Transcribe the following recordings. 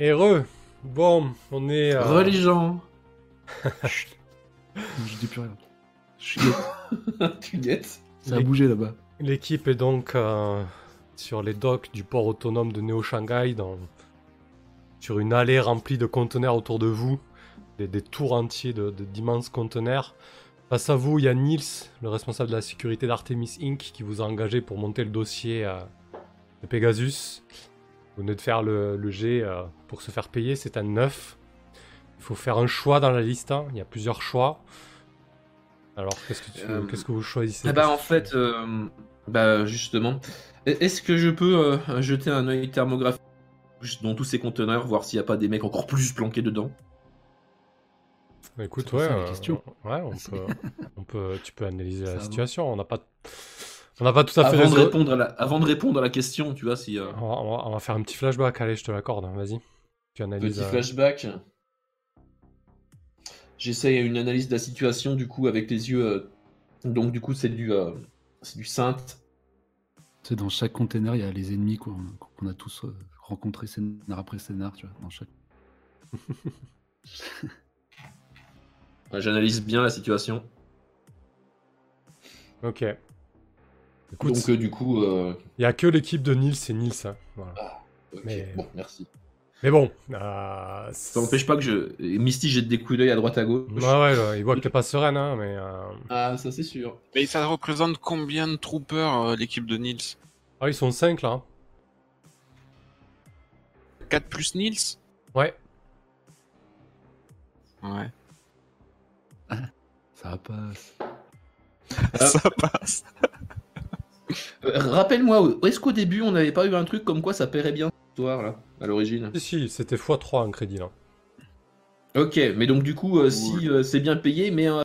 Heureux. Bon, on est. euh, Re les gens. Je dis plus rien. Je suis guette. tu guettes. Ça a bougé là-bas. L'équipe est donc euh, sur les docks du port autonome de Néo-Shanghai, dans... sur une allée remplie de conteneurs autour de vous, des, des tours entiers de- de- d'immenses conteneurs. Face à vous, il y a Nils, le responsable de la sécurité d'Artemis Inc., qui vous a engagé pour monter le dossier euh, de Pegasus. Vous venez de faire le, le jet euh, pour se faire payer, c'est un 9. Il faut faire un choix dans la liste, hein. il y a plusieurs choix. Alors, qu'est-ce que, tu- Euh, qu'est-ce que vous choisissez? Ah bah en fait, euh, bah justement, est-ce que je peux euh, jeter un œil thermographique dans tous ces conteneurs, voir s'il n'y a pas des mecs encore plus planqués dedans? Écoute, ouais, euh, question. ouais, on peut, on peut, tu peux analyser Ça la va. situation. On n'a pas, on n'a pas tout à fait avant de, répondre à la, avant de répondre à la question, tu vois, si... euh, On va, on va- on va faire un petit flashback. Allez, je te l'accorde. hein, Vas-y. Tu analyses. Petit euh, flashback. J'essaye une analyse de la situation du coup avec les yeux. euh, Donc du coup c'est du euh, c'est du sainte. C'est dans chaque container, il y a les ennemis qu'on qu'on a tous rencontrés scénar après scénar, tu vois. Dans chaque... Ouais, J'analyse bien la situation. Ok. Écoute, Donc euh, du coup. euh, il y a que l'équipe de Nils et Nils. hein, voilà. ok, Mais- Bon merci. Mais bon, euh, Ça n'empêche pas que je. Misty jette des coups d'œil à droite à gauche. Ouais, ouais, ouais, il voit que t'es pas sereine, hein, mais. euh, Ah ça c'est sûr. Mais ça représente combien de troopers euh, l'équipe de Nils? Ah, ils sont 5 là. hein. 4 plus Nils? Ouais. Ouais. Ça passe. Ah. ça passe. Euh, Rappelle-moi, est-ce qu'au début on n'avait pas eu un truc comme quoi ça paierait bien cette histoire là à l'origine Si, si, c'était x3 en crédit là. Ok, mais donc du coup euh, si euh, c'est bien payé mais euh,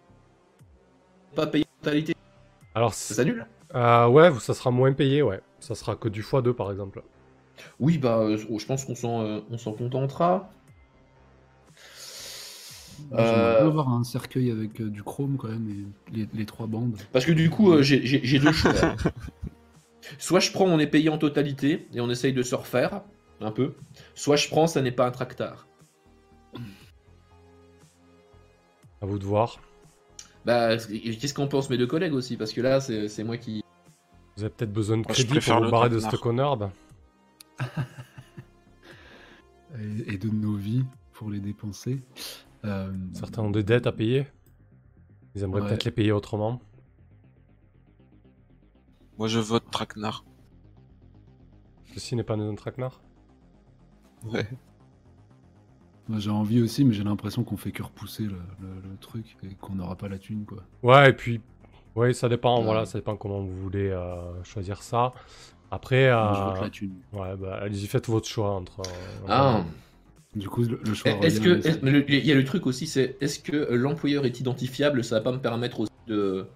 pas payé en totalité, Alors, ça c'est- s'annule euh, ouais, ça sera moins payé, ouais. Ça sera que du x2 par exemple. Oui, bah, euh, je pense qu'on s'en, euh, on s'en contentera. Euh, avoir un cercueil avec euh, du chrome quand même et les, les trois bandes. Parce que du coup, euh, j'ai- j'ai j'ai deux choix. Soit je prends, on est payé en totalité et on essaye de se refaire un peu. Soit je prends, ça n'est pas un tractard. À vous de voir. Bah, qu'est-ce qu'en pensent mes deux collègues aussi? Parce que là, c'est c'est moi qui. Vous avez peut-être besoin de Moi, je crédit préfère pour vous le barrer de cette connard. Et, et de nos vies pour les dépenser. Euh, Certains ont des dettes à payer. Ils aimeraient Ouais. peut-être les payer autrement. Moi je vote Traquenard. Ceci n'est pas un traquenard. Ouais. Moi j'ai envie aussi, mais j'ai l'impression qu'on fait que repousser le, le- le truc et qu'on n'aura pas la thune quoi. Ouais, et puis, ouais, ça dépend. Ouais. Voilà, ça dépend comment vous voulez euh, choisir ça. Après, Moi, je euh, vote la thune. ouais, bah, allez-y, faites votre choix entre. euh, Ah Du coup, le, le choix. Est-ce que. Il y a le truc aussi, c'est est-ce que euh, l'employeur est identifiable? Ça va pas me permettre aussi de.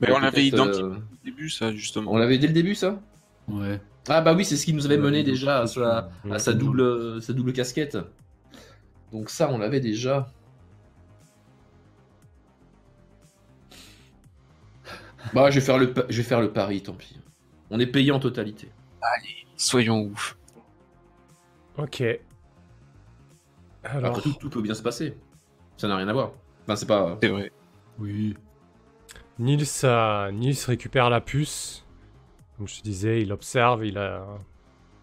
Mais on l'avait identifié euh, au début, ça, justement. On l'avait dès le début, ça? Ouais. Ah, bah oui, c'est ce qui nous avait On mené déjà à sa, sur- à sa double, sa double casquette. Donc, ça, on l'avait déjà. Bah, je vais faire le, pa- je vais faire le pari, tant pis. On est payé en totalité. Soyons ouf. Ok. Alors, Après, tout, tout peut bien se passer. Ça n'a rien à voir. Enfin, c'est pas. C'est vrai. Oui. Nils, euh, Nils récupère la puce. Comme je te disais, il observe, il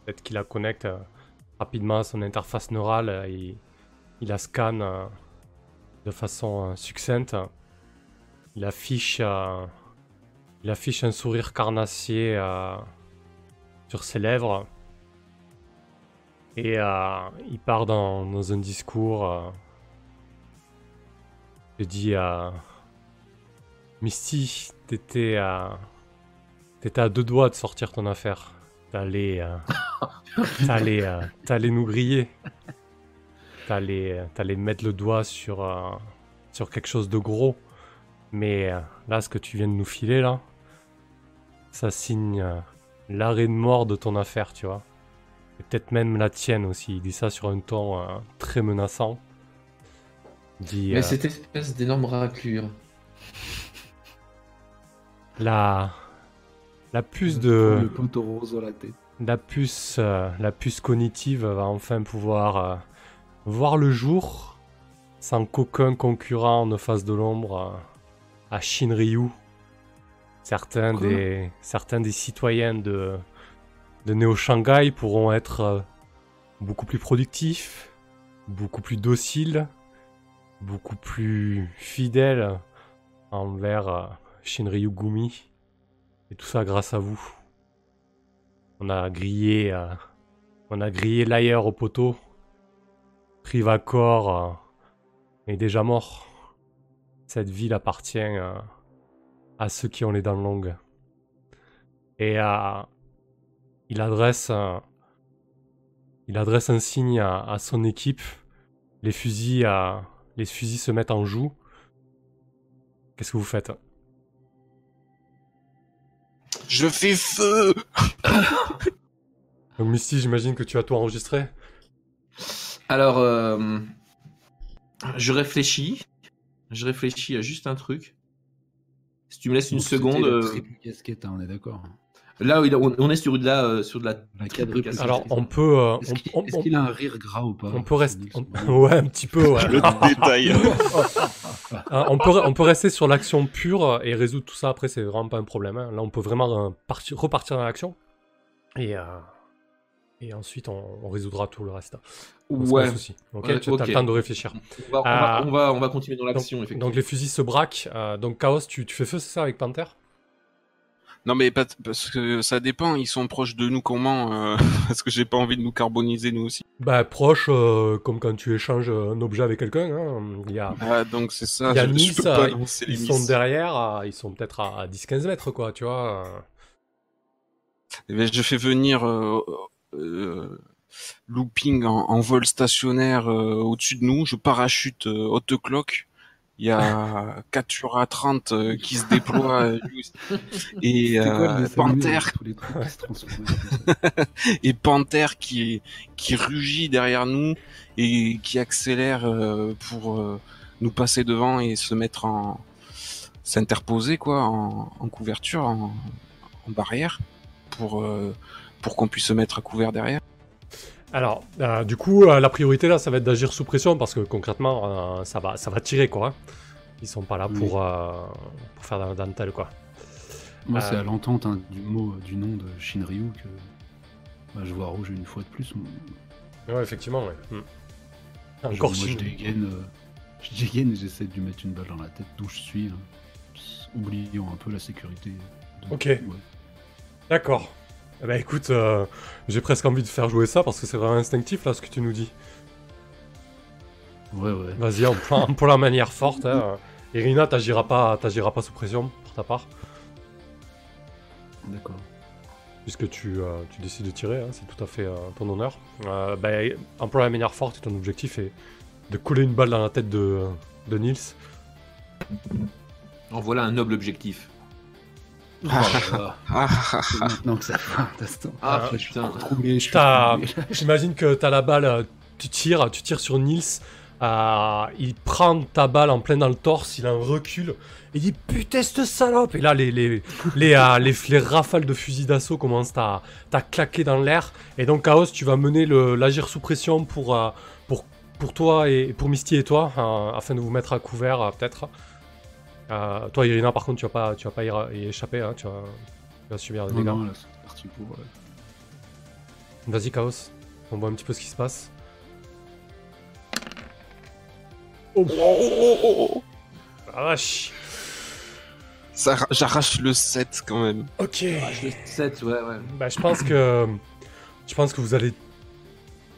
peut-être qu'il la connecte euh, rapidement à son interface neurale, euh, il, la scanne de façon succincte. Il affiche, un sourire carnassier sur ses lèvres. Et il part dans, dans un discours. Euh, il dit euh, Misty, t'étais à... t'étais à deux doigts de sortir ton affaire. T'allais, euh, t'allais, euh, t'allais nous griller. T'allais, euh, t'allais mettre le doigt sur, euh, sur quelque chose de gros. Mais là, ce que tu viens de nous filer là, ça signe l'arrêt de mort de ton affaire, tu vois. Et peut-être même la tienne aussi. Il dit ça sur un ton très menaçant. Dit, Mais cette espèce d'énorme raclure. La, la puce Le de, poteau rose dans la tête. la puce, euh, la puce cognitive va enfin pouvoir euh, voir le jour sans qu'aucun concurrent ne fasse de l'ombre euh, à Shinryu. Certains Quoi des, certains des citoyens de, de Neo Shanghai pourront être beaucoup plus productifs, beaucoup plus dociles, beaucoup plus fidèles envers Shinryu Gumi. Et tout ça grâce à vous. On a grillé, euh, on a grillé l'ailleurs au poteau. Privacor euh, est déjà mort. Cette ville appartient euh, à ceux qui ont les dents longues. Et euh, il adresse, il adresse un signe à, à son équipe. Les fusils, les fusils se mettent en joue. Qu'est-ce que vous faites? Je fais feu Donc Misty, j'imagine que tu as tout enregistré. Alors, euh, je réfléchis. Je réfléchis à juste un truc. Si tu me laisses une seconde. euh, triple casquette, hein, on est d'accord. Là, on est sur de la, euh, sur de la. La quadruple. Alors on peut, euh, Est-ce on- qu'il on- a un rire gras ou pas on peut rester, on- ouais un petit peu. Ouais. Le détail. Euh, on, peut, on peut rester sur l'action pure et résoudre tout ça après, c'est vraiment pas un problème. hein. Là, on peut vraiment euh, partir- repartir dans l'action. Et, euh, et ensuite, on, on résoudra tout le reste. Donc, pas Ouais. un souci. Ok, Ouais, tu as le temps de réfléchir. On va, on, va, on, va, on va continuer dans l'action, Donc, effectivement. donc les fusils se braquent. euh, donc Chaos, tu, tu fais feu, c'est ça, avec Panther? Non mais parce que ça dépend, ils sont proches de nous comment euh, Parce que j'ai pas envie de nous carboniser nous aussi. Bah, proche, euh, comme quand tu échanges un objet avec quelqu'un. hein. Il y a, Ah donc c'est ça. il y a je- je Nice, peux pas euh, ils sont derrière, euh, ils sont peut-être à, à 10-15 mètres, quoi, tu vois. Eh ben, je fais venir euh, euh, looping en, en vol stationnaire au-dessus de nous. Je parachute euh, haute clock. Il y a Katura 30 euh, qui se déploie euh, et euh, Panther ça et Panther qui qui rugit derrière nous et qui accélère euh, pour euh, nous passer devant et se mettre en s'interposer quoi en, en couverture en, en barrière pour euh, pour qu'on puisse se mettre à couvert derrière. Alors, euh, du coup, euh, la priorité là, ça va être d'agir sous pression parce que concrètement, euh, ça, va, ça va tirer quoi. Ils sont pas là Oui. pour, pour faire la dentelle quoi. Moi, c'est à l'entente hein, du mot, du nom de Shinryu que bah, je vois rouge une fois de plus. Ouais, effectivement, ouais. Hmm. Je- Encore moi, je dégaine, je dégaine et j'essaie de lui mettre une balle dans la tête d'où je suis, hein, oubliant un peu la sécurité. de- Ok. Ouais. D'accord. Eh ben écoute, euh, j'ai presque envie de faire jouer ça parce que c'est vraiment instinctif là ce que tu nous dis. Ouais, ouais. Vas-y, on prend pour la manière forte. Hein. Irina, t'agiras pas, t'agiras pas sous pression pour ta part, D'accord. puisque tu, euh, tu décides de tirer, hein, c'est tout à fait euh, ton honneur. Euh, ben, emploie la manière forte et ton objectif est de coller une balle dans la tête de, de Nils. En voilà un noble objectif. Maintenant que ça. Ah, je suis putain. trop troublé, je suis T'as- troublé. J'imagine que t'as la balle, tu tires, tu tires sur Nils. euh, il prend ta balle en plein dans le torse, il a un recul. Il dit putain cette salope Et là les, les, les, euh, les, les rafales de fusil d'assaut commencent à, à claquer dans l'air. Et donc Chaos, tu vas mener l'agir sous pression pour, euh, pour, pour toi et pour Misty et toi, euh, afin de vous mettre à couvert euh, peut-être. Euh, toi Irina par contre tu vas pas, tu vas pas y, échapper, hein, tu, vas, tu vas subir des dégâts. non, là, c'est parti pour. euh, Vas-y Chaos, on voit un petit peu ce qui se passe. oh, oh, oh, oh. Ah vache Ça, j'arrache le 7 quand même. Ok. 7, ouais, ouais. Bah, je pense que je pense que vous allez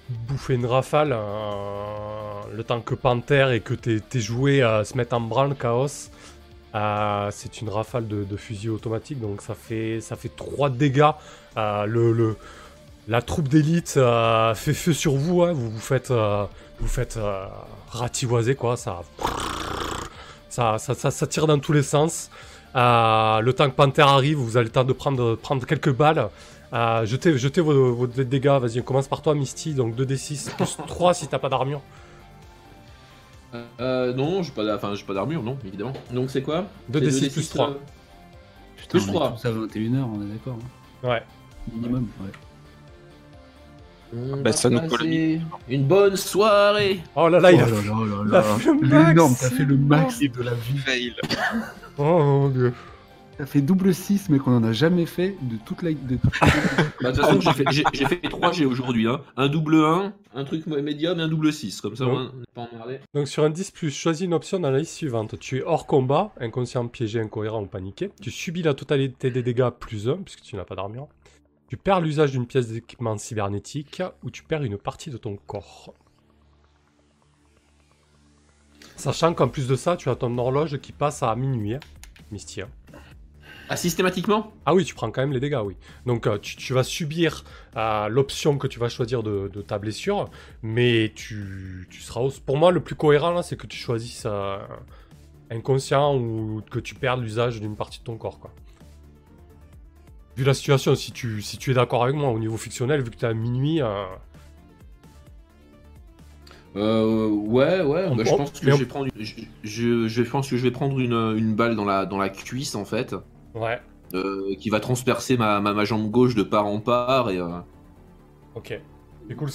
bouffer une rafale euh, le temps que Panther et que tes, tes jouets euh, se mettent en branle, Chaos. Euh, c'est une rafale de, de fusil automatique, donc ça fait ça fait 3 dégâts. Euh, la troupe d'élite euh, fait feu sur vous, hein, vous vous faites vous faites rativoiser quoi, ça ça, ça, tire dans tous les sens. Le que Panther arrive, vous avez le temps de prendre, prendre quelques balles. Jetez, jetez vos, vos dégâts, vas-y, on commence par toi, Misty. Donc 2d6 plus 3 si t'as pas d'armure. Euh, non, j'ai pas, enfin, j'ai pas d'armure, non, évidemment. Donc c'est quoi? 2d6 C'est plus 3. euh, Putain, Plus on est trois. tous à 21h, on est d'accord. hein. Ouais. Minimum, ouais. On Bah, va ça nous passer colonise. Une bonne soirée. Oh là là, il a oh fait... là là là là. fait le max. L'énorme, t'as fait le max de la vie. Fail. Oh mon dieu. T'as fait double 6, mais qu'on en a jamais fait de toute la. De... Bah, de toute façon, j'ai fait, j'ai- j'ai fait 3 G aujourd'hui. Hein. Un double 1, un truc médium et un double 6. Comme ça, Ouais. on n'est pas emmerdé. Donc sur un 10+, choisis une option dans la liste suivante. Tu es hors combat, inconscient, piégé, incohérent ou paniqué. Tu subis la totalité des dégâts plus 1, puisque tu n'as pas d'armure. Tu perds l'usage d'une pièce d'équipement cybernétique, ou tu perds une partie de ton corps. Sachant qu'en plus de ça, tu as ton horloge qui passe à minuit, hein, Misty. Ah, systématiquement? Ah oui, tu prends quand même les dégâts, oui. Donc euh, tu, tu vas subir euh, l'option que tu vas choisir de, de ta blessure, mais tu, tu seras... au- Pour moi, le plus cohérent, là, c'est que tu choisisses euh, inconscient ou que tu perdes l'usage d'une partie de ton corps, quoi. Vu la situation, si tu, si tu es d'accord avec moi au niveau fictionnel, vu que tu es à minuit... euh, Euh, ouais, ouais. Bah, je pense que je vais prendre, je, je, je pense que je vais prendre une, une balle dans la, dans la cuisse en fait, Ouais, euh, qui va transpercer ma, ma, ma jambe gauche de part en part et euh, ok.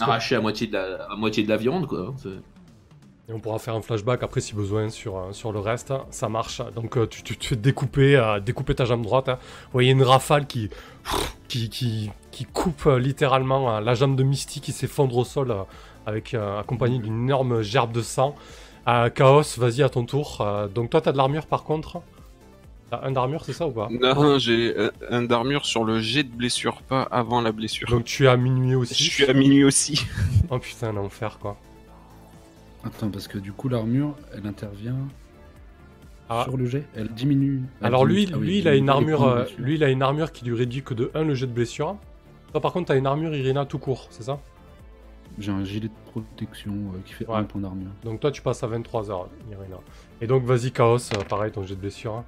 Arracher à moitié de la, à moitié de la viande quoi. C'est- Et on pourra faire un flashback après si besoin sur, euh, sur le reste. Ça marche. Donc tu, tu te fais découper, euh, découper ta jambe droite. hein. Vous voyez une rafale qui, qui, qui, qui coupe euh, littéralement euh, la jambe de Misty qui s'effondre au sol euh, avec euh, accompagné d'une énorme gerbe de sang. Chaos, vas-y à ton tour. Donc toi t'as de l'armure par contre. T'as un d'armure c'est ça ou pas? Non, j'ai euh, un d'armure sur le jet de blessure, pas avant la blessure. Donc tu es à minuit Je aussi. suis à minuit aussi. Oh putain l'enfer quoi. Attends, parce que du coup, l'armure, elle intervient Ah. sur le jet. Elle diminue. Elle Alors lui. Ah oui, lui, il a une armure, euh, lui, il a une armure qui lui réduit que de 1 le jet de blessure. Toi, par contre, t'as une armure Irina tout court, c'est ça? J'ai un gilet de protection euh, qui fait Ouais. un point d'armure. Donc toi, tu passes à 23 heures, Irina. Et donc, vas-y, Chaos, euh, pareil, ton jet de blessure. hein.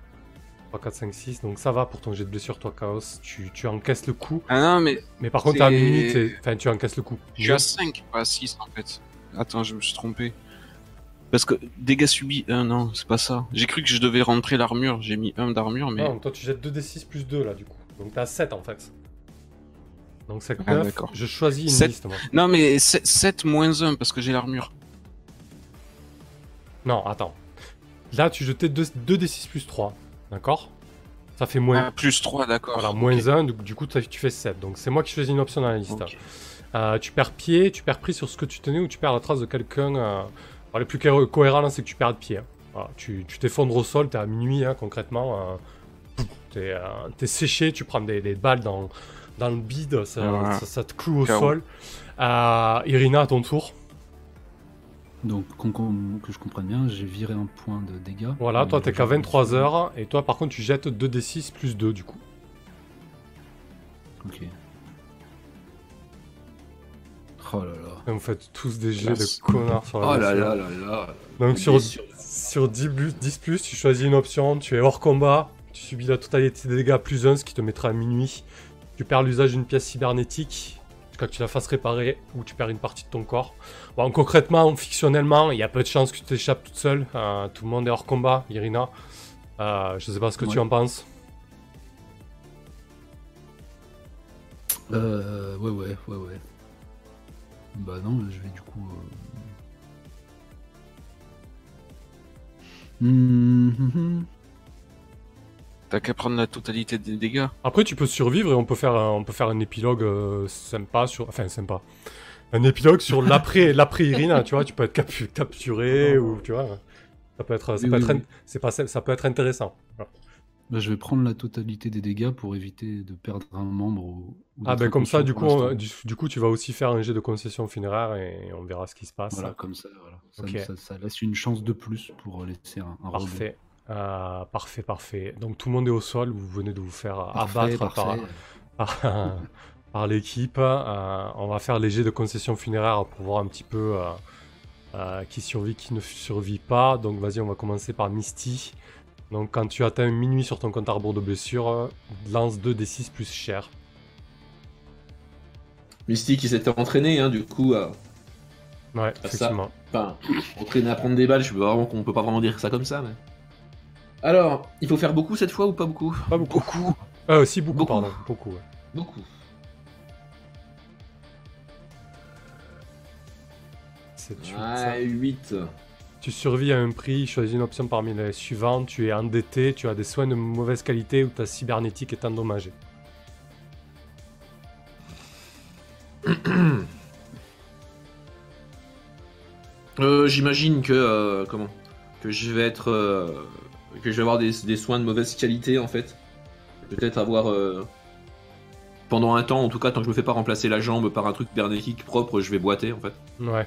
3, 4, 5, 6. Donc ça va pour ton jet de blessure, toi, Chaos. Tu, tu encaisses le coup. Ah non, mais Mais par contre, à t'es- enfin, tu encaisses le coup. je suis à 5, pas à 6 en fait. Attends, je me suis trompé. Parce que dégâts subis, euh, non, c'est pas ça. J'ai cru que je devais rentrer l'armure, j'ai mis 1 d'armure, mais. Non, toi, tu jettes 2d6 plus 2, là, du coup. Donc t'es à 7, en fait. Donc c'est Ah, 9. d'accord. je choisis une Sept. liste, moi. Non, mais 7, moins 1 parce que j'ai l'armure. Non, attends. Là, tu jetais 2d6 plus 3. D'accord Ça fait moins... Ah, plus 3, d'accord. Voilà, moins 1, du, du coup tu fais 7. Donc c'est moi qui choisis une option dans la liste. Euh, tu perds pied, tu perds prise sur ce que tu tenais ou tu perds la trace de quelqu'un. Euh... le plus co- cohérent c'est que tu perds de pied. hein. Voilà, tu t'effondres au sol, t'es à minuit hein, concrètement. euh, T'es euh, t'es séché, tu prends des, des balles dans, dans le bide, ça, Ouais. ça, ça te cloue au sol. Irina, à ton tour. Donc, que je comprenne bien, j'ai viré un point de dégâts. Voilà, Euh, toi t'es qu'à 23 heures et toi par contre tu jettes 2d6 plus 2 du coup. Ok. Oh là là. Et vous faites tous des jets de connards sur la Oh là là là là. Donc sur, sur 10, plus, 10 plus, tu choisis une option, tu es hors combat, tu subis la totalité des dégâts plus 1, ce qui te mettra à minuit. Tu perds l'usage d'une pièce cybernétique que tu la fasses réparer ou tu perds une partie de ton corps. Bon, concrètement, fictionnellement, il y a peu de chances que tu t'échappes toute seule. Euh, tout le monde est hors combat, Irina. Euh, je sais pas ce que tu en penses. Euh, ouais, ouais, ouais, ouais. Bah non, je vais du coup. euh, hum, hum, hum. T'as qu'à prendre la totalité des dégâts. Après, tu peux survivre et on peut faire un, on peut faire un épilogue euh, sympa sur. Enfin, sympa. Un épilogue sur l'après l'après Irina, tu vois. Tu peux être capu- capturé ou tu vois. Ça peut être, ça Oui, peut oui, être, in- oui. c'est pas, ça peut être intéressant. Voilà. Bah, je vais prendre la totalité des dégâts pour éviter de perdre un membre ou. ou Ah ben comme ça, du coup, on- du, du coup, tu vas aussi faire un jet de concession funéraire et on verra ce qui se passe. Voilà, comme ça, voilà. Ça, Ok. ça- ça laisse une chance de plus pour laisser un, un. Parfait. Euh, parfait, parfait. Donc tout le monde est au sol, vous venez de vous faire Parfait, abattre par, parfait. par, par l'équipe. Euh, on va faire les jets de concession funéraire pour voir un petit peu euh, euh, qui survit, qui ne survit pas. Donc vas-y, on va commencer par Misty. Donc quand tu atteins minuit sur ton compte à rebours de blessure, lance 2 d 6 plus cher. Mystique qui s'était entraîné, hein, du coup, à... Ouais, ça. effectivement. enfin, entraîné à prendre des balles, je peux vraiment qu'on peut pas vraiment dire ça comme ça, mais. Alors, il faut faire beaucoup cette fois ou pas beaucoup Pas beaucoup. Beaucoup. Euh, si, beaucoup, Beaucoup. pardon. Beaucoup, ouais. Beaucoup. 7, 8. Ah, 8. Tu survis à un prix, choisis une option parmi les suivantes. Tu es endetté, tu as des soins de mauvaise qualité ou ta cybernétique est endommagée. Euh, J'imagine que euh, comment? Que je vais être euh, que je vais avoir des, des soins de mauvaise qualité en fait. Peut-être avoir euh, pendant un temps, en tout cas, tant que je me fais pas remplacer la jambe par un truc cybernétique propre, je vais boiter en fait. Ouais.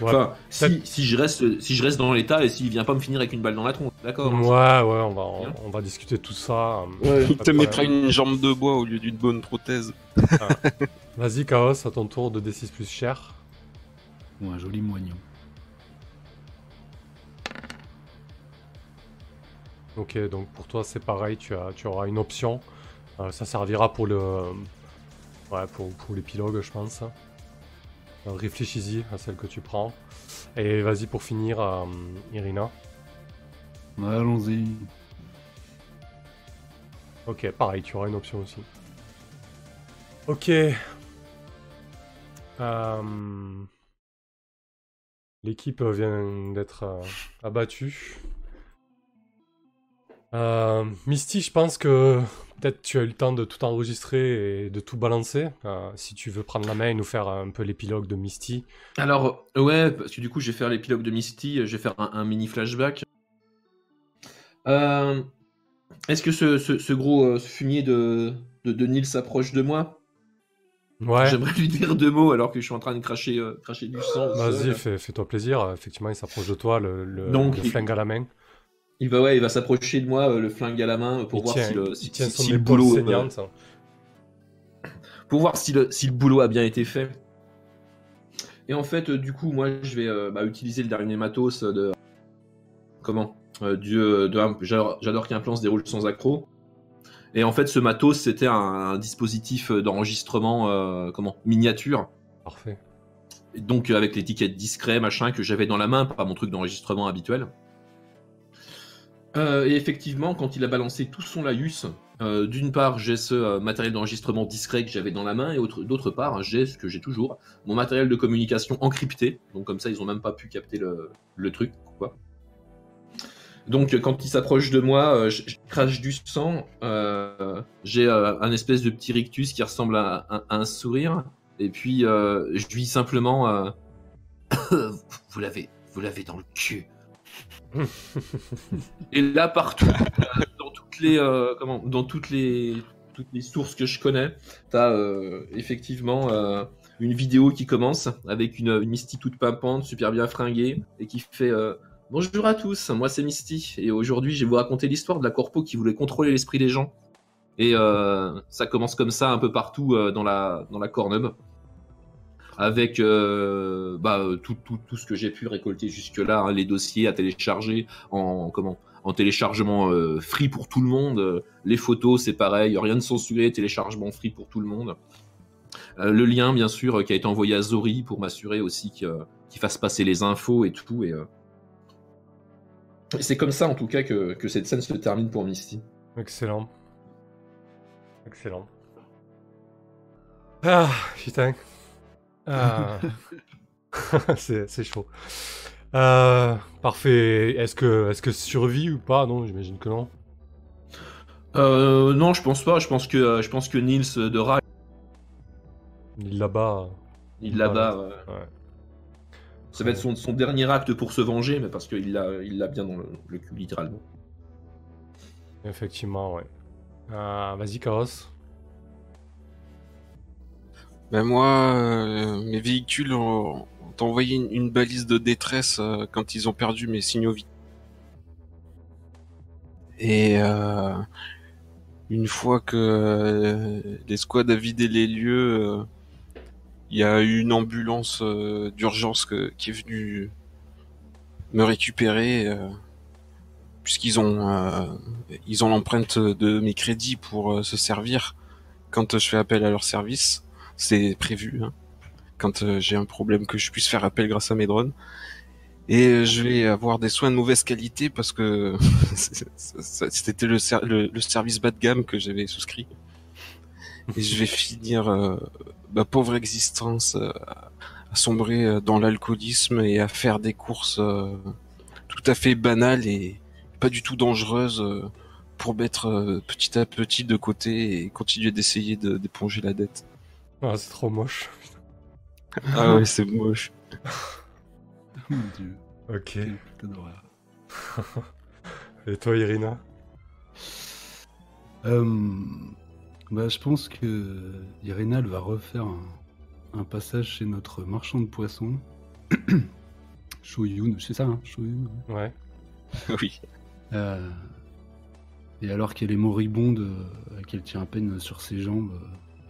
Ouais, Enfin, si, si je reste si je reste dans l'état et s'il vient pas me finir avec une balle dans la tronche, d'accord. ouais, hein, ouais, on va, on, on va discuter de tout ça. Ouais. Il te mettra une jambe de bois au lieu d'une bonne prothèse. Vas-y, Chaos, à ton tour de D6 plus cher. Ou un joli moignon. Ok, donc pour toi c'est pareil, tu, as, tu auras une option. Euh, ça servira pour le. Ouais, pour, pour l'épilogue, je pense. Euh, Réfléchis-y à celle que tu prends. Et vas-y pour finir, euh, Irina. Allons-y. Ok, pareil, tu auras une option aussi. Ok. L'équipe vient d'être abattue. Euh, Misty, je pense que peut-être tu as eu le temps de tout enregistrer et de tout balancer. Euh, si tu veux prendre la main et nous faire un peu l'épilogue de Misty. Alors, ouais, parce que du coup, je vais faire l'épilogue de Misty, je vais faire un, un mini flashback. Euh, Est-ce que ce, ce- ce gros euh, ce fumier de, de, de Nils s'approche de moi? Ouais, J'aimerais lui dire deux mots alors que je suis en train de cracher, euh, cracher du sang. vas-y, fais- fais-toi plaisir. Euh, Effectivement, il s'approche de toi, le, le- Donc, le il- flingue à la main. Il va, ouais, il va s'approcher de moi, euh, le flingue à la main, euh, pour il voir tient, si le, si, le boulot, euh, pour voir si le, si le boulot a bien été fait. Et en fait, du coup, moi, je vais bah, utiliser le dernier matos de. Comment J'adore qu'un plan se déroule sans accroc. Et en fait, ce matos, c'était un, un dispositif d'enregistrement comment miniature. Parfait. Et Donc, avec l'étiquette discret, machin, que j'avais dans la main, pas mon truc d'enregistrement habituel. Euh, et effectivement, quand il a balancé tout son laïus, euh, d'une part, j'ai ce euh, matériel d'enregistrement discret que j'avais dans la main, et autre- d'autre part, j'ai ce que j'ai toujours, mon matériel de communication encrypté. Donc, comme ça, ils ont même pas pu capter le, truc. Donc, quand il s'approche de moi, je, crache du sang. j'ai un espèce de petit rictus qui ressemble à, un sourire. Et puis, je lui dis simplement Vous l'avez, vous l'avez dans le cul. Et là, partout, euh, dans toutes les, euh, comment, dans toutes les, sources que je connais, t'as euh, effectivement euh, une vidéo qui commence avec une, Misty toute pimpante, super bien fringuée, et qui fait Bonjour à tous, moi c'est Misty, et aujourd'hui je vais vous raconter l'histoire de la corpo qui voulait contrôler l'esprit des gens. Et ça commence comme ça un peu partout dans la, dans la avec euh, bah, euh, tout, ce que j'ai pu récolter jusque-là, hein, les dossiers à télécharger en comment en téléchargement euh, free pour tout le monde, les photos c'est pareil, rien de censuré, téléchargement free pour tout le monde. Le lien bien sûr qui a été envoyé à Zori pour m'assurer aussi qu'il fasse passer les infos et tout et c'est comme ça en tout cas que, que cette scène se termine pour Misty. Excellent. Excellent. Ah, putain. Ah. c'est chaud. Euh, parfait. Est-ce que, est-ce que survie ou pas? Non, j'imagine que non. Euh, non, je pense pas. Je pense que euh, je pense que Nils de Ra, Il là-bas. il là-bas. Ouais. euh, Ouais. Ça va être son, son dernier acte pour se venger, mais parce qu'il l'a il l'a bien dans le, le cul littéralement. Effectivement, ouais. Ah, Vas-y, Chaos. Ben moi, euh, mes véhicules ont, ont envoyé une, balise de détresse euh, quand ils ont perdu mes signaux vitaux. Et euh, une fois que euh, l'escouade a vidé les lieux, euh, il y a eu une ambulance euh, d'urgence qui est venue me récupérer puisqu'ils ont ils ont l'empreinte de mes crédits pour se servir quand je fais appel à leur service c'est prévu hein, quand euh, j'ai un problème que je puisse faire appel grâce à mes drones. Et euh, je vais avoir des soins de mauvaise qualité parce que c'était le, ser- le, le service bas de gamme que j'avais souscrit. et je vais finir euh, ma pauvre existence à sombrer dans l'alcoolisme et à faire des courses tout à fait banales et pas du tout dangereuses pour mettre petit à petit de côté et continuer d'essayer de- d'éponger la dette. Ah, c'est trop moche. Ah ouais, c'est moche. Mon dieu, Ok. Et toi, Irina? Euh, bah, je pense que Irina elle va refaire un, un passage chez notre marchand de poissons. Shoyun, c'est ça, hein Shoyun, ouais. Oui. Euh, et alors qu'elle est moribonde, euh, qu'elle tient à peine sur ses jambes,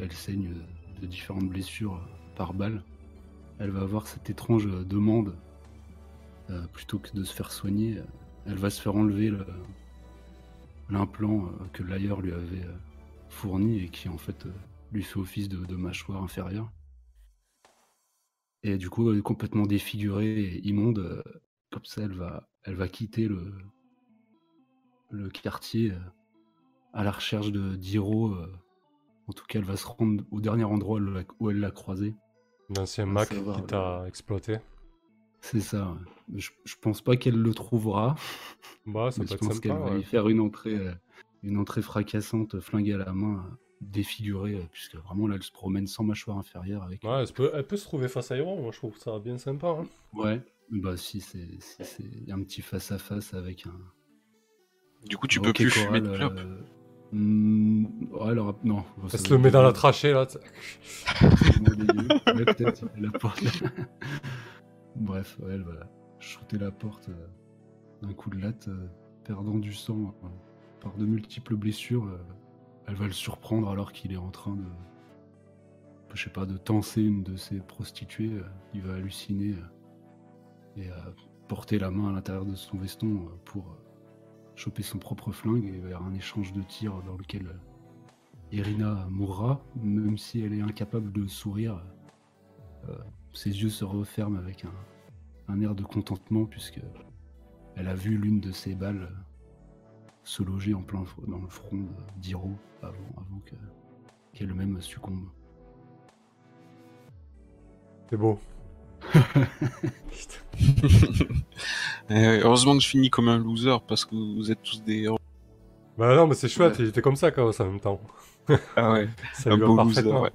elle saigne de différentes blessures par balle. Elle va avoir cette étrange euh, demande, euh, plutôt que de se faire soigner, euh, elle va se faire enlever le- l'implant que l'ailleurs lui avait fourni et qui en fait lui fait office de, mâchoire inférieure. Et du coup, complètement défigurée et immonde. Comme ça, elle va, quitter le, quartier à la recherche de d'Hiro. En tout cas, elle va se rendre au dernier endroit où elle l'a- croisé. L'ancien À Mac savoir, qui t'a exploité. C'est ça. Je, je pense pas qu'elle le trouvera. Bah, ça mais peut je être pense qu'elle va ouais. y faire une entrée, euh, une entrée fracassante, flingue à la main, euh, défigurée, euh, puisque vraiment là, elle se promène sans mâchoire inférieure avec. Ouais, elle peut, elle peut se trouver face à Hiro, moi je trouve ça bien sympa. hein. Ouais. Bah si c'est si un petit face à face avec un. Du coup, tu un peux plus fumer de clope. euh, ouais, alors non. Elle se le met dans la trachée là. Ouais, peut-être, la porte. Bref, ouais, elle va shooter la porte euh, d'un coup de latte, euh, perdant du sang euh, par de multiples blessures. elle va le surprendre alors qu'il est en train de, je sais pas, de tenser une de ses prostituées. il va halluciner et porter la main à l'intérieur de son veston pour choper son propre flingue et avoir un échange de tirs dans lequel euh, Irina mourra, même si elle est incapable de sourire. euh, ses yeux se referment avec un, air de contentement puisque elle a vu l'une de ses balles euh, se loger en plein dans le front d'Hiro avant, avant que- qu'elle-même succombe. C'est beau. Heureusement que je finis comme un loser parce que vous êtes tous des héros. Bah non, mais c'est chouette, il était comme ça Chaos en même temps. Ah ouais, Ça un lui va loser. parfaitement. ouais.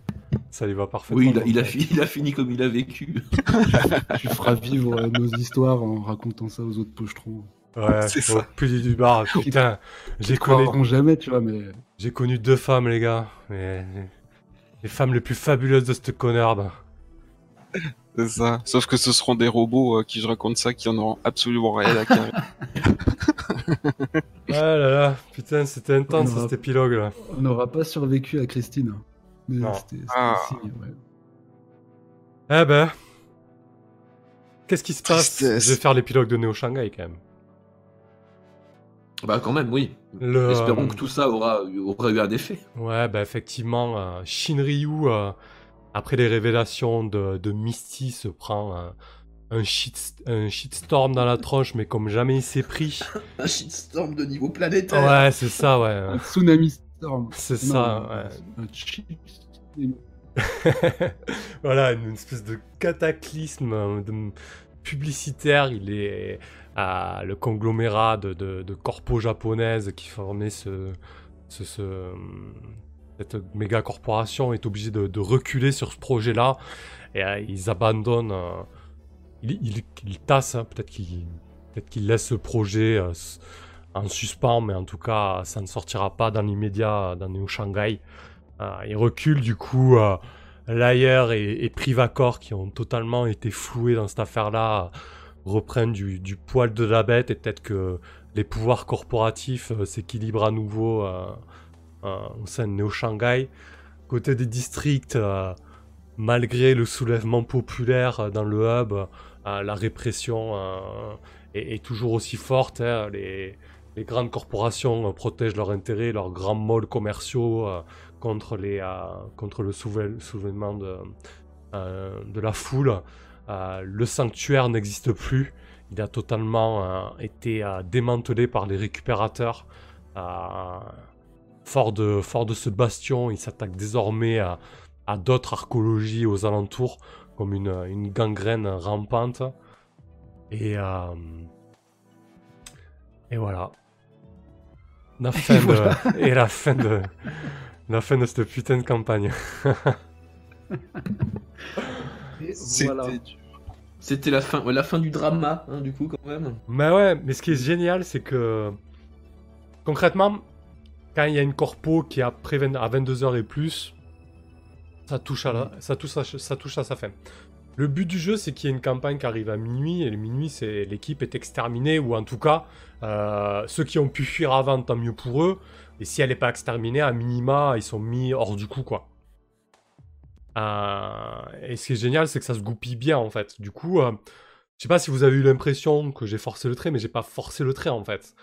Ça lui va parfaitement. Oui, il a, il, a donc, fi- il a fini comme il a vécu. tu feras vivre euh, nos histoires en racontant ça aux autres pochetrons. Ouais, C'est au ça. plus du bar. Putain, j'ai Ils connu, jamais, tu vois, mais j'ai connu deux femmes, les gars. Mais les femmes les plus fabuleuses de cette connarde. C'est ça. Sauf que ce seront des robots euh, qui je raconte ça qui en auront absolument rien à carrer. Ah là là, putain, c'était intense On aura- cet épilogue là. on n'aura pas survécu à Christine. hein. Mais c'était Ah. signe, ouais. Eh ben. Qu'est-ce qui se passe? Tristesse. Je vais faire l'épilogue de Neo Shanghai quand même. Bah quand même, oui. Le, Espérons euh, que tout ça aura, aura eu un effet. Ouais, bah effectivement, euh, Shinryu, euh, après les révélations de, de Misty, se prend un, shit, un shitstorm dans la tronche, mais comme jamais il s'est pris. Un shitstorm de niveau planétaire. Ouais, c'est ça, ouais. Un tsunami storm. C'est ça, ouais. un shit. voilà, une espèce de cataclysme de- publicitaire. Il est à le conglomérat de, de, de corpos japonaises qui ce, ce, ce- cette méga corporation est obligé de, reculer sur ce projet-là et euh, ils abandonnent. euh, ils, tassent, hein, peut-être qu'ils peut-être qu'ils laissent ce projet euh, en suspens, mais en tout cas, ça ne sortira pas dans l'immédiat dans Neo Shanghai. Ils reculent du coup. Layer et, Privacor, qui ont totalement été floués dans cette affaire-là, reprennent du, poil de la bête et peut-être que les pouvoirs corporatifs s'équilibrent à nouveau au sein de Neo Shanghai. Côté des districts, euh, malgré le soulèvement populaire euh, dans le hub, euh, la répression euh, est, toujours aussi forte. hein. Les, grandes corporations euh, protègent leurs intérêts, leurs grands malls commerciaux euh, contre, les, euh, contre le soulèvement de, euh, la foule. Euh, le sanctuaire n'existe plus. Il a totalement euh, été euh, démantelé par les récupérateurs. Fort de, fort de ce bastion, il s'attaque désormais à, à d'autres archéologies aux alentours, comme une, une gangrène rampante. Et, euh, et voilà. La fin Et de- et la fin de la fin de cette putain de campagne. Voilà. C'était la fin, ouais, la fin du drama, hein, du coup, quand même. Mais ouais, mais ce qui est génial, c'est que concrètement, quand il y a une corpo qui est après 20 à 22h et plus, ça touche à, la, ça, touche à, ça touche à sa fin. Le but du jeu, c'est qu'il y ait une campagne qui arrive à minuit, et le minuit, c'est l'équipe est exterminée, ou en tout cas, euh, ceux qui ont pu fuir avant, tant mieux pour eux, et si elle n'est pas exterminée, à minima, ils sont mis hors du coup, quoi. Euh, et ce qui est génial, c'est que ça se goupille bien, en fait. Du coup, euh, je sais pas si vous avez eu l'impression que j'ai forcé le trait, mais j'ai pas forcé le trait en fait.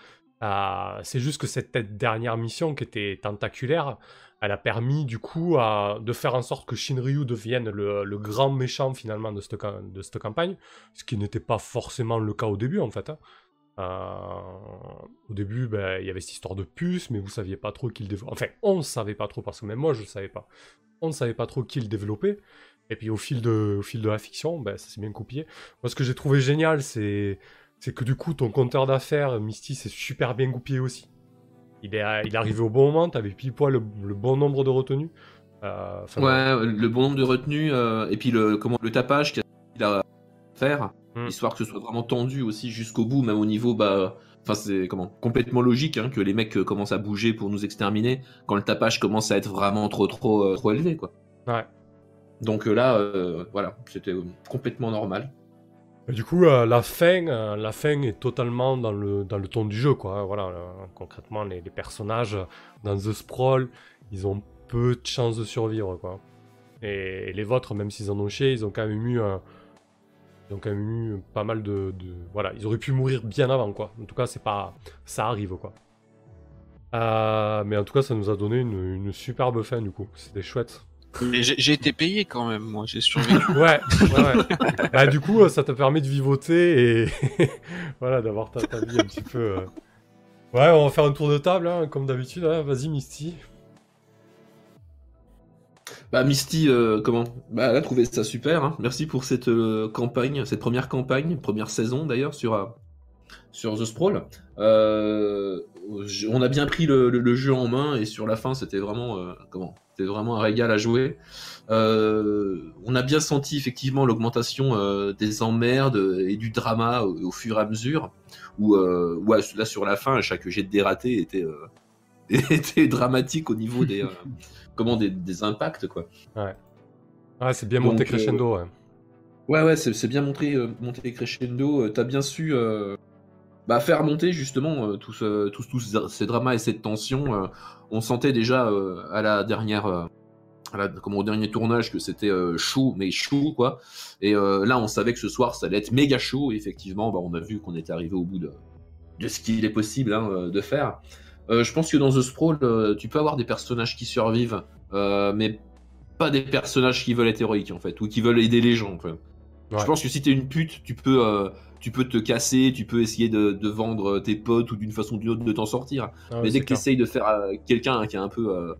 Euh, c'est juste que cette dernière mission qui était tentaculaire, elle a permis du coup de faire en sorte que Shinryu devienne le, grand méchant finalement de cette, campagne, ce qui n'était pas forcément le cas au début en fait. hein. Euh, au début, ben, il y avait cette histoire de puce, mais vous saviez pas trop qui le développait. Enfin, on savait pas trop parce que même moi je le savais pas. On ne savait pas trop qui le développait. Et puis au fil de, fil de la fiction, ben, ça s'est bien coupillé. Moi, ce que j'ai trouvé génial, c'est c'est que du coup, ton compteur d'affaires, Misty, c'est super bien goupillé aussi. Il est, il est arrivé au bon moment, t'avais pile poil le, le bon nombre de retenues. Euh, Ouais, le bon nombre de retenues, euh, et puis le, comment, le tapage qu'il a à faire, Hmm. histoire que ce soit vraiment tendu aussi jusqu'au bout, même au niveau, bah, enfin, c'est comment, complètement logique hein, que les mecs euh, commencent à bouger pour nous exterminer quand le tapage commence à être vraiment trop, trop, trop élevé, quoi. Ouais. Donc là, euh, voilà, c'était complètement normal. Du coup, euh, la fin, euh, la fin est totalement dans le, dans le ton du jeu, quoi. Voilà, euh, concrètement, les, personnages dans The Sprawl, ils ont peu de chances de survivre, quoi. Et, les vôtres, même s'ils en ont chié, ils ont quand même eu, ils ont quand même eu pas mal de, voilà, ils auraient pu mourir bien avant, quoi. En tout cas, pas, ça arrive, quoi. Mais en tout cas, ça nous a donné une, une superbe fin, du coup. C'était chouette. Mais j'ai été payé quand même, moi, j'ai survécu. Ouais, ouais, ouais. bah, du coup, euh, ça te permet de vivoter et voilà, d'avoir ta, ta vie un petit peu. euh. Ouais, on va faire un tour de table, hein, comme d'habitude. hein. Vas-y, Misty. Bah Misty, euh, comment? Bah elle a trouvé ça super. hein. Merci pour cette euh, campagne, cette première campagne, première saison d'ailleurs sur euh, sur The Sprawl. Euh, on a bien pris le, le- le jeu en main et sur la fin c'était vraiment euh, comment C'était vraiment un régal à jouer. Euh, on a bien senti effectivement l'augmentation des emmerdes et du drama au, au fur et à mesure. Où ouais, là sur la fin, chaque jet de dératé était était dramatique au niveau des comment des, des impacts quoi. Ouais, c'est bien monté crescendo. Ouais. Ouais, ouais, c'est bien montré, euh, monté crescendo. T'as bien su euh, bah, faire monter justement euh, tous euh, tous- tous ces dramas et cette tension. euh, on sentait déjà euh, à la dernière, à la- comment, au dernier tournage que c'était chaud, mais chaud quoi. Et là, on savait que ce soir, ça allait être méga chaud. Et effectivement, bah, on a vu qu'on était arrivé au bout de, de ce qu'il est possible hein, de faire. Je pense que dans The Sprawl, tu peux avoir des personnages qui survivent, mais pas des personnages qui veulent être héroïques en fait, ou qui veulent aider les gens. en fait. Ouais. Je pense que si t'es une pute, tu peux, tu peux te casser, tu peux essayer de, de vendre tes potes ou d'une façon ou d'une autre de t'en sortir. Ah Mais dès que tu essayes de faire euh, quelqu'un qui est un peu, euh,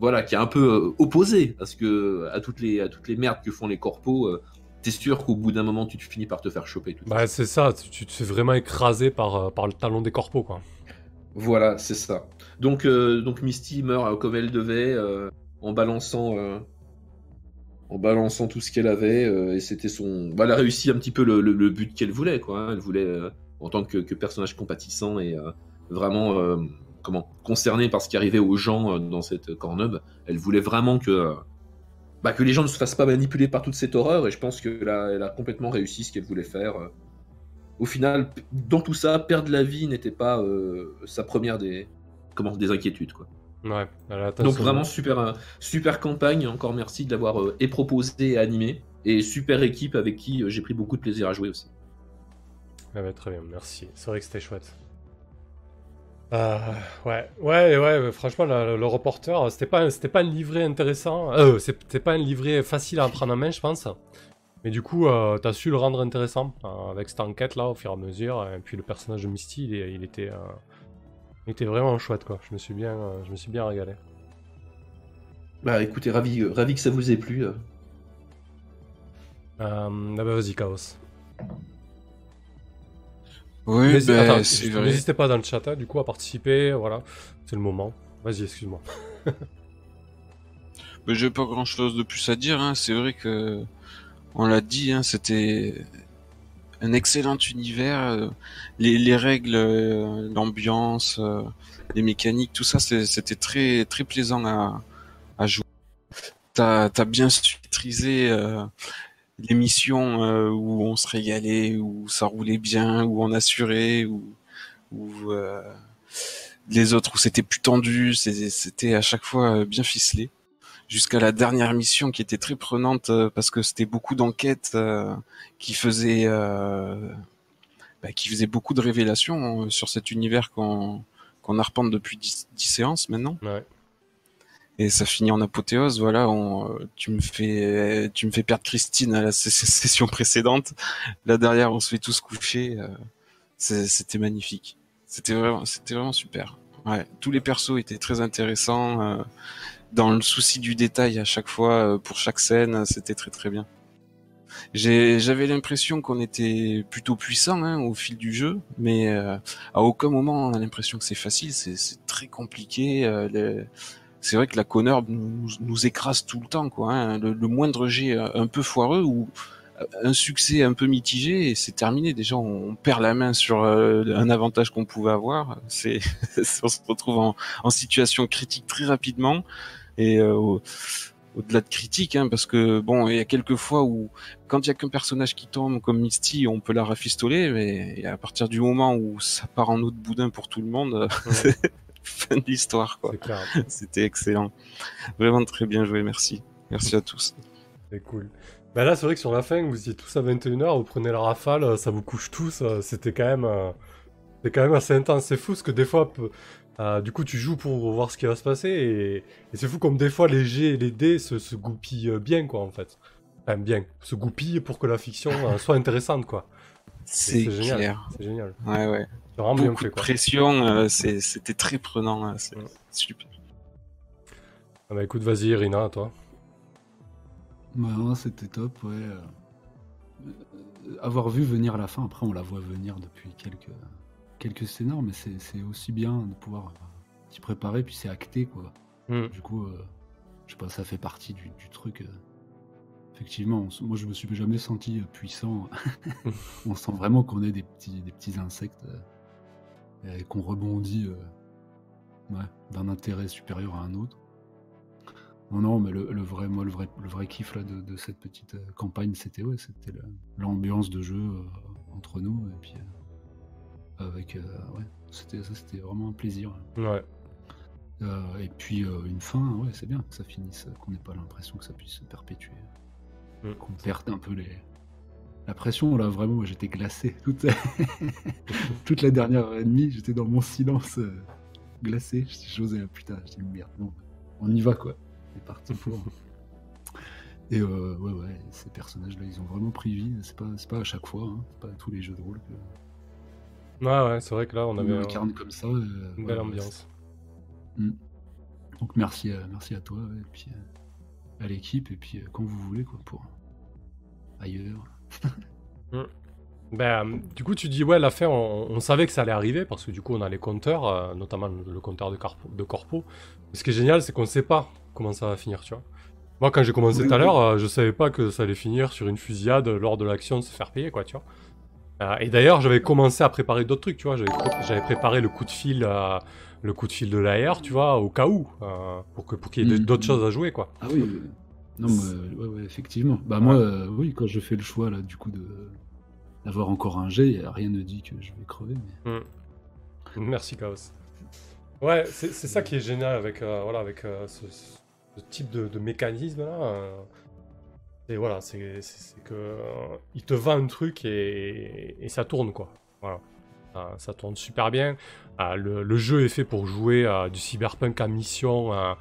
voilà, qui est un peu euh, opposé à ce que, à toutes les, à toutes les merdes que font les corpos, t'es sûr qu'au bout d'un moment tu finis par te faire choper. Tout. Bah, c'est ça, tu, te fais vraiment écraser par, par le talon des corpos, quoi. Voilà, c'est ça. Donc, donc Misty meurt comme elle devait, en balançant, en balançant tout ce qu'elle avait, euh, et c'était son. Bah, elle a réussi un petit peu le, but qu'elle voulait, quoi. hein. Elle voulait, euh, en tant que, que personnage compatissant et euh, vraiment, comment, concerné par ce qui arrivait aux gens dans cette cornub, elle voulait vraiment que, bah, que les gens ne se fassent pas manipuler par toute cette horreur, et je pense qu'elle a, elle a complètement réussi ce qu'elle voulait faire. Au final, dans tout ça, perdre la vie n'était pas sa première des, comment, des inquiétudes, quoi. Ouais, Donc vraiment super, euh, super campagne. Encore merci de l'avoir euh, et proposé et animé. Et super équipe avec qui euh, j'ai pris beaucoup de plaisir à jouer aussi. Ah ouais, très bien, merci. C'est vrai que c'était chouette. Euh, ouais, ouais, ouais, franchement, le, le reporter, c'était pas, un- c'était pas un livret intéressant. C'était pas un livret facile à prendre en main, je pense. Mais du coup, t'as su le rendre intéressant avec cette enquête là, au fur et à mesure. Et puis le personnage de Misty, il, était, Il était vraiment chouette, quoi. Je me suis bien, euh, je me suis bien régalé. Bah écoutez, ravi, euh, ravi que ça vous ait plu. euh. Euh, ah bah vas-y, Chaos. Oui, ben, attends, c'est juste vrai. N'hésitez pas dans le chat, hein, du coup, à participer. Voilà, c'est le moment. Vas-y, excuse-moi. Ben, j'ai pas grand chose de plus à dire, hein. C'est vrai que, on l'a dit, hein, c'était un excellent univers. euh, Les, les règles, euh, l'ambiance, euh, les mécaniques, tout ça, c'était très, très plaisant à, à jouer. T'as, t'as bien su maîtriser, euh, les missions où on se régalait, où ça roulait bien, où on assurait, où, où euh, les autres où c'était plus tendu, c'était à chaque fois bien ficelé. Jusqu'à la dernière mission qui était très prenante euh, parce que c'était beaucoup d'enquêtes euh, qui faisaient euh, bah, qui faisaient beaucoup de révélations sur cet univers qu'on qu'on arpente depuis 10, 10 séances maintenant Ouais. et ça finit en apothéose. Voilà, on, tu me fais, tu me fais perdre Christine à la session précédente. Là derrière, on se fait tous coucher. C'était magnifique. C'était vraiment, c'était vraiment super. Ouais, tous les persos étaient très intéressants. Dans le souci du détail à chaque fois euh, pour chaque scène, c'était très très bien. J'avais l'impression qu'on était plutôt puissant hein, au fil du jeu, mais euh, à aucun moment on a l'impression que c'est facile. C'est très compliqué. euh, les- c'est vrai que la Connor nous, nous écrase tout le temps, quoi. hein. Le, le moindre jet un peu foireux ou un succès un peu mitigé c'est terminé. Déjà, on, on perd la main sur euh, un avantage qu'on pouvait avoir. C'est, on se retrouve en, en situation critique très rapidement et euh, au- au-delà de critique, hein, parce que bon, il y a quelques fois où quand il y a qu'un personnage qui tombe comme Misty, on peut la rafistoler, mais à partir du moment où ça part en autre boudin pour tout le monde, Ouais, fin de l'histoire, quoi. C'était excellent. Vraiment très bien joué, merci. Merci à tous. C'est cool. Bah là, c'est vrai que sur la fin, vous étiez tous à 21h, vous prenez la rafale, euh, ça vous couche tous. euh, C'était quand même, euh, c'était quand même assez intense. C'est fou parce que des fois, euh, du coup, tu joues pour voir ce qui va se passer et, et c'est fou comme des fois les G et les D se, se goupillent bien, quoi, en fait. Enfin, bien, se goupillent pour que la fiction euh, soit intéressante, quoi. C'est génial. C'est génial. Ouais, ouais. C'est vraiment bien Beaucoup fait, de quoi. pression, euh, c'était très prenant. là, C'est Ouais. super. Ah bah écoute, vas-y, Irina, toi. Bah, non, c'était top, ouais. avoir vu venir la fin, après on la voit venir depuis quelques, quelques scénars, mais c'est aussi bien de pouvoir euh, s'y préparer, puis c'est acté, quoi. Hmm. Du coup, euh, je sais pas, ça fait partie du, du truc. euh. Effectivement, on moi je me suis jamais senti euh, puissant. on sent vraiment qu'on est des petits, des petits insectes euh, et qu'on rebondit euh, ouais, d'un intérêt supérieur à un autre. Non, non, mais le, le vrai, moi, le vrai, le vrai kiff là, de, de cette petite euh, campagne, c'était ouais, c'était l'ambiance de jeu euh, entre nous et puis euh, avec, euh, ouais, c'était ça, c'était vraiment un plaisir. Ouais. Euh, et puis euh, une fin, ouais, c'est bien que ça finisse, qu'on n'ait pas l'impression que ça puisse se perpétuer, Mm. qu'on perde un peu les... la pression. Là, vraiment, j'étais glacé toute... toute la dernière heure et demie, j'étais dans mon silence euh, glacé. J'osais, putain, je dis merde, bon, on y va quoi. C'est parti pour. Et euh, ouais, ouais, ces personnages-là, ils ont vraiment pris vie. C'est pas, c'est pas à chaque fois, hein. c'est pas à tous les jeux de rôle que Ouais, ouais, c'est vrai que là, on avait euh, incarne comme ça. euh, une belle ambiance. Mm. Donc merci à, merci à toi ouais, et puis euh, à l'équipe et puis euh, quand vous voulez quoi pour ailleurs. Ben, du coup, tu dis, ouais, la fin, on, on savait que ça allait arriver, parce que du coup, on a les compteurs, euh, notamment le, compteur de, Carpo- de Corpo. Ce qui est génial, c'est qu'on sait pas comment ça va finir, tu vois. Moi, quand j'ai commencé tout à l'heure, euh, je savais pas que ça allait finir sur une fusillade lors de l'action de se faire payer, quoi, tu vois. Euh, et d'ailleurs, j'avais commencé à préparer d'autres trucs, tu vois. J'avais pré- j'avais préparé le coup de fil, euh, le coup de fil de l'AR, tu vois, au cas où, euh, pour que pour qu'il y ait Mhm. d'autres choses à jouer, quoi. Ah oui. Non mais ouais, ouais, effectivement. Bah moi oui quand je fais le choix là du coup de d'avoir encore un jet, rien ne dit que je vais crever. Mais... Merci Chaos. Ouais, c'est ça qui est génial avec, voilà, avec ce, ce type de, de mécanisme là. Euh, et voilà, c'est que euh, il te vend un truc et, et ça tourne quoi. Voilà, Euh, ça tourne super bien. Euh, le, le jeu est fait pour jouer à du cyberpunk à mission euh,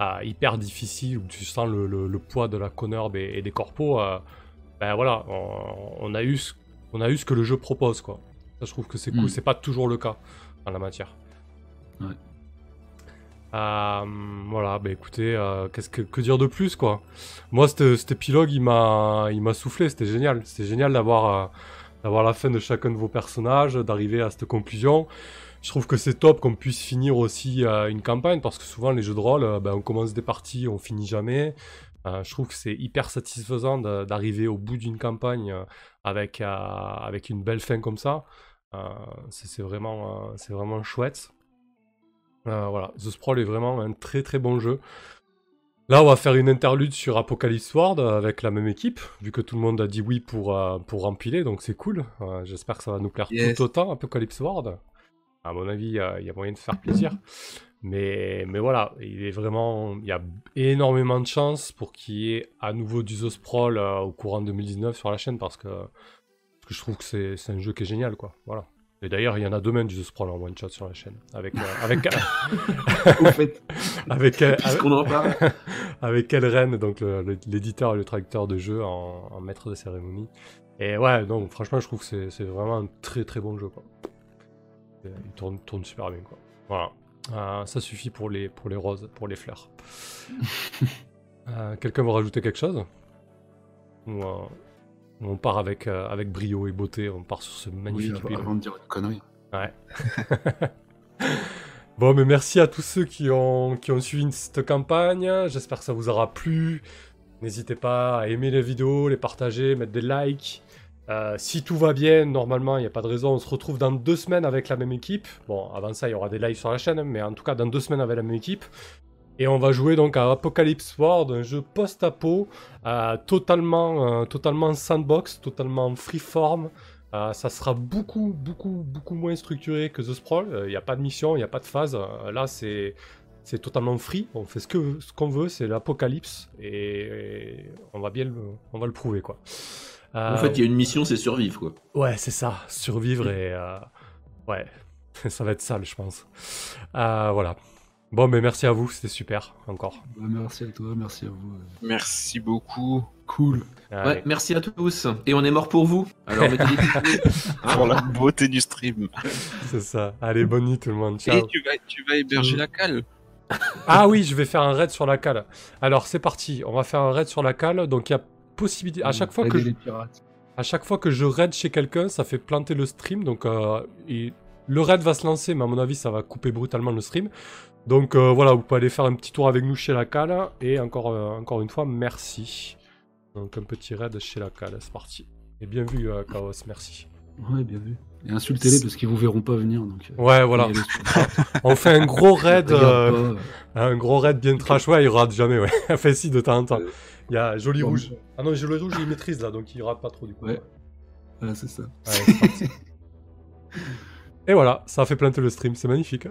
euh, hyper difficile où tu sens le, le- le poids de la connerbe et, et des corpos. euh, ben voilà, on, on a eu ce, on a eu ce que le jeu propose quoi. Ça, je trouve que c'est cool. Mm. C'est pas toujours le cas en la matière. Ouais. Euh, voilà, bah écoutez, euh, qu'est-ce que, que dire de plus quoi Moi, cet, épilogue, il m'a, il m'a soufflé, c'était génial. C'était génial d'avoir, euh, d'avoir la fin de chacun de vos personnages, d'arriver à cette conclusion. Je trouve que c'est top qu'on puisse finir aussi une campagne parce que souvent les jeux de rôle, ben, on commence des parties, on finit jamais. Je trouve que c'est hyper satisfaisant d'arriver au bout d'une campagne avec, avec une belle fin comme ça. C'est vraiment, c'est vraiment chouette. Euh, voilà, The Sprawl est vraiment un très très bon jeu. Là, on va faire une interlude sur Apocalypse World avec la même équipe, vu que tout le monde a dit oui pour, euh, pour empiler, donc c'est cool. Euh, J'espère que ça va nous plaire Yes. tout autant, Apocalypse World. À mon avis, euh, il y a moyen de faire plaisir. Mais, mais voilà, il est vraiment, il y a énormément de chances pour qu'il y ait à nouveau du The Sprawl euh, au courant 2019 sur la chaîne parce que, parce que je trouve que c'est c'est un jeu qui est génial, quoi. Voilà. Et d'ailleurs, il y en a demain du The Sprawl en one shot sur la chaîne. Avec, euh, avec, Au fait, avec, euh, avec, Puisqu'on en parle. avec Elren, donc l'éditeur et le traducteur de jeu en, en maître de cérémonie. Et ouais, donc franchement, je trouve que c'est- vraiment un très très bon jeu. Quoi. Et Il tourne, tourne super bien. Quoi. Voilà. Euh, ça suffit pour les, pour les roses, pour les fleurs. Euh, Quelqu'un veut rajouter quelque chose? Ou euh, on part avec, euh, avec brio et beauté, on part sur ce oui, magnifique avant, épilogue. avant de dire une connerie. Bon, mais merci à tous ceux qui ont, qui ont suivi cette campagne. J'espère que ça vous aura plu. N'hésitez pas à aimer les vidéos, les partager, mettre des likes. Euh, si tout va bien, normalement, il n'y a pas de raison. On se retrouve dans deux semaines avec la même équipe. Bon, avant ça, il y aura des lives sur la chaîne, mais en tout cas, dans deux semaines avec la même équipe. Et on va jouer donc à Apocalypse World, un jeu post-apo, euh, totalement, euh, totalement sandbox, totalement freeform. Euh, ça sera beaucoup, beaucoup, beaucoup moins structuré que The Sprawl. Il n'y a pas de mission, il n'y a pas de phase. Là, c'est c'est totalement free. On fait ce que ce qu'on veut, c'est l'apocalypse et, et on va bien le, on va le prouver quoi. En fait, il y a une mission, c'est survivre, quoi. Ouais, c'est ça, survivre et ouais, ça va être sale, je pense. Voilà. Bon, mais merci à vous, c'était super encore. Bah, merci à toi, merci à vous. Merci beaucoup Cool. Allez. Ouais, merci à tous. Et on est mort pour vous. Alors mettez des pour la beauté du stream. C'est ça. Allez, bonne nuit tout le monde. Et Ciao. tu vas, tu vas héberger la cale. Ah oui, je vais faire un raid sur la cale. Alors c'est parti, on va faire un raid sur la cale. Donc il y a possibilité. À chaque fois que je, à chaque fois que je raid chez quelqu'un, ça fait planter le stream. Donc euh, et le raid va se lancer, mais à mon avis, ça va couper brutalement le stream. Donc euh, voilà, vous pouvez aller faire un petit tour avec nous chez la cale. Et encore, euh, encore une fois, merci. Donc un petit raid chez la cale, c'est parti. Et bien vu, euh, Chaos, merci. Ouais, bien vu. Et insultez-les parce qu'ils vous verront pas venir. Donc, euh, Ouais, voilà. On fait un gros raid. Un gros raid bien trash, ouais, il rate jamais, ouais. enfin, si, de temps en temps. Il y a Joli bon. Rouge. Ah non, Joli Rouge, il maîtrise là, donc il rate pas trop du coup. Ouais. Voilà, c'est ça. Ouais. Et voilà, ça a fait planter le stream, c'est magnifique.